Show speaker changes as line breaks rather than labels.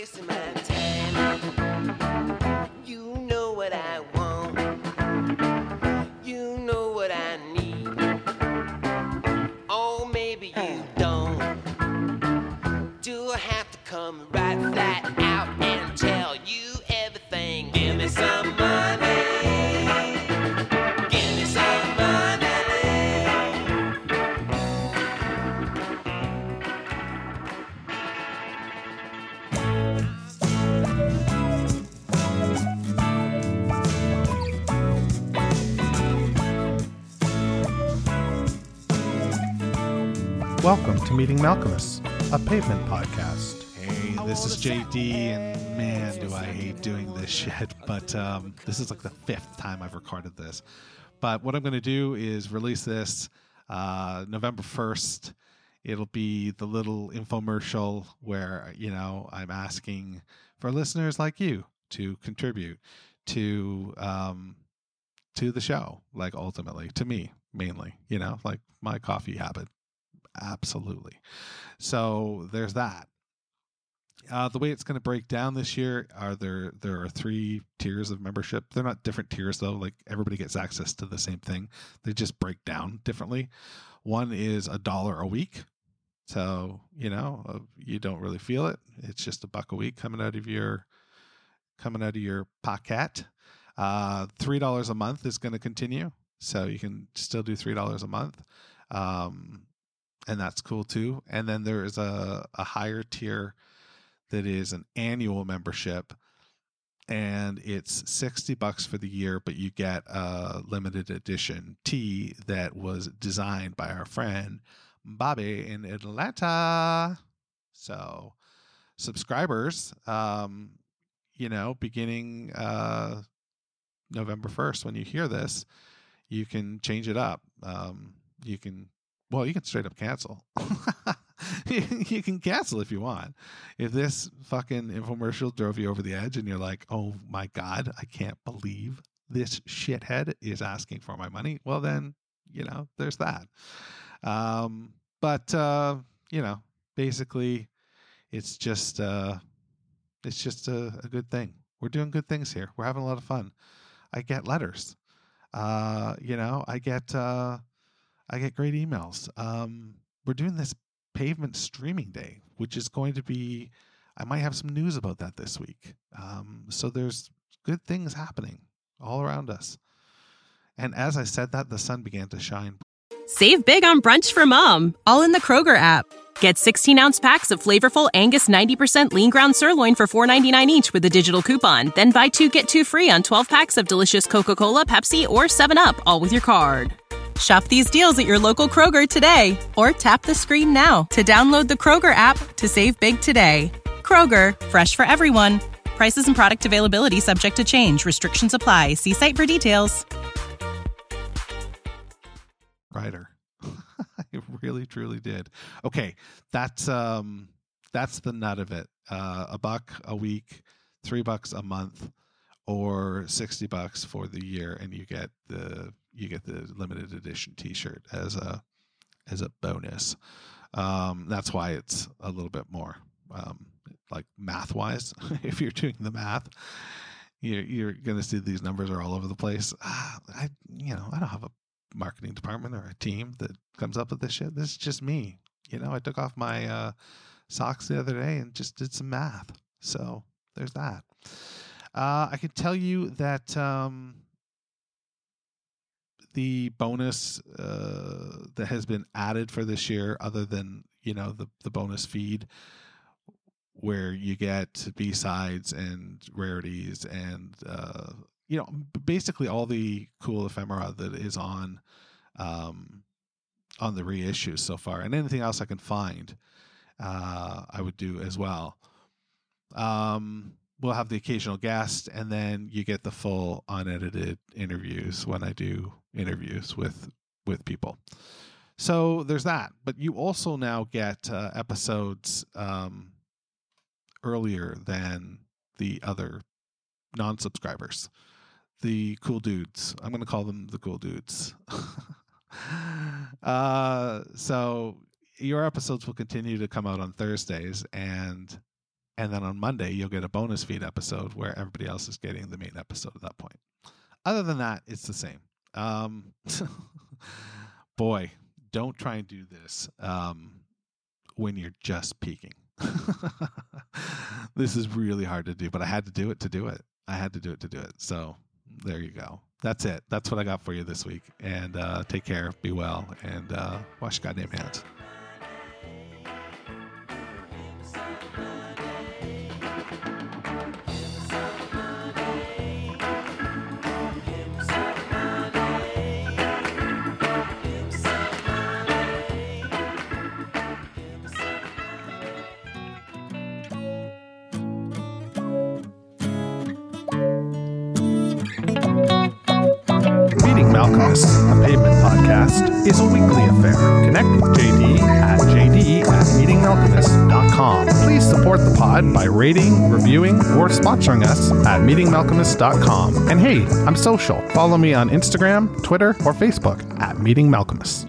wasting my
Welcome to Meeting Malkmus, a pavement podcast. Hey, this is JD, and man, do I hate doing this shit. But um, this is like the fifth time I've recorded this. But what I'm going to do is release this uh, November 1st. It'll be the little infomercial where, you know, I'm asking for listeners like you to contribute to um, to the show, like ultimately to me mainly, you know, like my coffee habit absolutely. So there's that. Uh, the way it's going to break down this year are there there are three tiers of membership. They're not different tiers though. Like everybody gets access to the same thing. They just break down differently. One is a dollar a week. So, you know, uh, you don't really feel it. It's just a buck a week coming out of your coming out of your pocket. Uh, $3 a month is going to continue. So you can still do $3 a month. Um, and that's cool too. And then there is a, a higher tier that is an annual membership, and it's sixty bucks for the year, but you get a limited edition tee that was designed by our friend Bobby in Atlanta. So subscribers, um, you know, beginning uh, November first, when you hear this, you can change it up. Um, you can well, you can straight up cancel. you can cancel if you want. If this fucking infomercial drove you over the edge and you're like, oh my God, I can't believe this shithead is asking for my money, well, then, you know, there's that. Um, but, uh, you know, basically, it's just, uh, it's just a, a good thing. We're doing good things here. We're having a lot of fun. I get letters. Uh, you know, I get, uh, I get great emails. Um, we're doing this pavement streaming day, which is going to be, I might have some news about that this week. Um, so there's good things happening all around us. And as I said that, the sun began to shine.
Save big on brunch for mom, all in the Kroger app. Get 16 ounce packs of flavorful Angus 90% lean ground sirloin for $4.99 each with a digital coupon. Then buy two get two free on 12 packs of delicious Coca Cola, Pepsi, or 7UP, all with your card. Shop these deals at your local Kroger today or tap the screen now to download the Kroger app to save big today. Kroger, fresh for everyone. Prices and product availability subject to change. Restrictions apply. See site for details.
Ryder. I really truly did. Okay, that's um that's the nut of it. Uh a buck a week, 3 bucks a month or 60 bucks for the year and you get the you get the limited edition t-shirt as a as a bonus. Um that's why it's a little bit more um like math wise if you're doing the math you're, you're going to see these numbers are all over the place. Ah, I, you know, I don't have a marketing department or a team that comes up with this shit. This is just me. You know, I took off my uh, socks the other day and just did some math. So there's that. Uh, I can tell you that um, the bonus uh, that has been added for this year, other than you know the the bonus feed, where you get B sides and rarities and uh, you know basically all the cool ephemera that is on um, on the reissues so far, and anything else I can find, uh, I would do as well. Um, we'll have the occasional guest, and then you get the full unedited interviews when I do interviews with with people. So there's that, but you also now get uh, episodes um, earlier than the other non-subscribers, the cool dudes. I'm going to call them the cool dudes. uh, so your episodes will continue to come out on Thursdays, and And then on Monday, you'll get a bonus feed episode where everybody else is getting the main episode at that point. Other than that, it's the same. Um, boy, don't try and do this um, when you're just peaking. this is really hard to do, but I had to do it to do it. I had to do it to do it. So there you go. That's it. That's what I got for you this week. And uh, take care, be well, and uh, wash your goddamn hands. Malkmus, a pavement podcast, is a weekly affair. Connect with JD at JD at meetingmalkmus.com. Please support the pod by rating, reviewing, or sponsoring us at meetingmalkmus.com. And hey, I'm social. Follow me on Instagram, Twitter, or Facebook at Meeting Malkmus.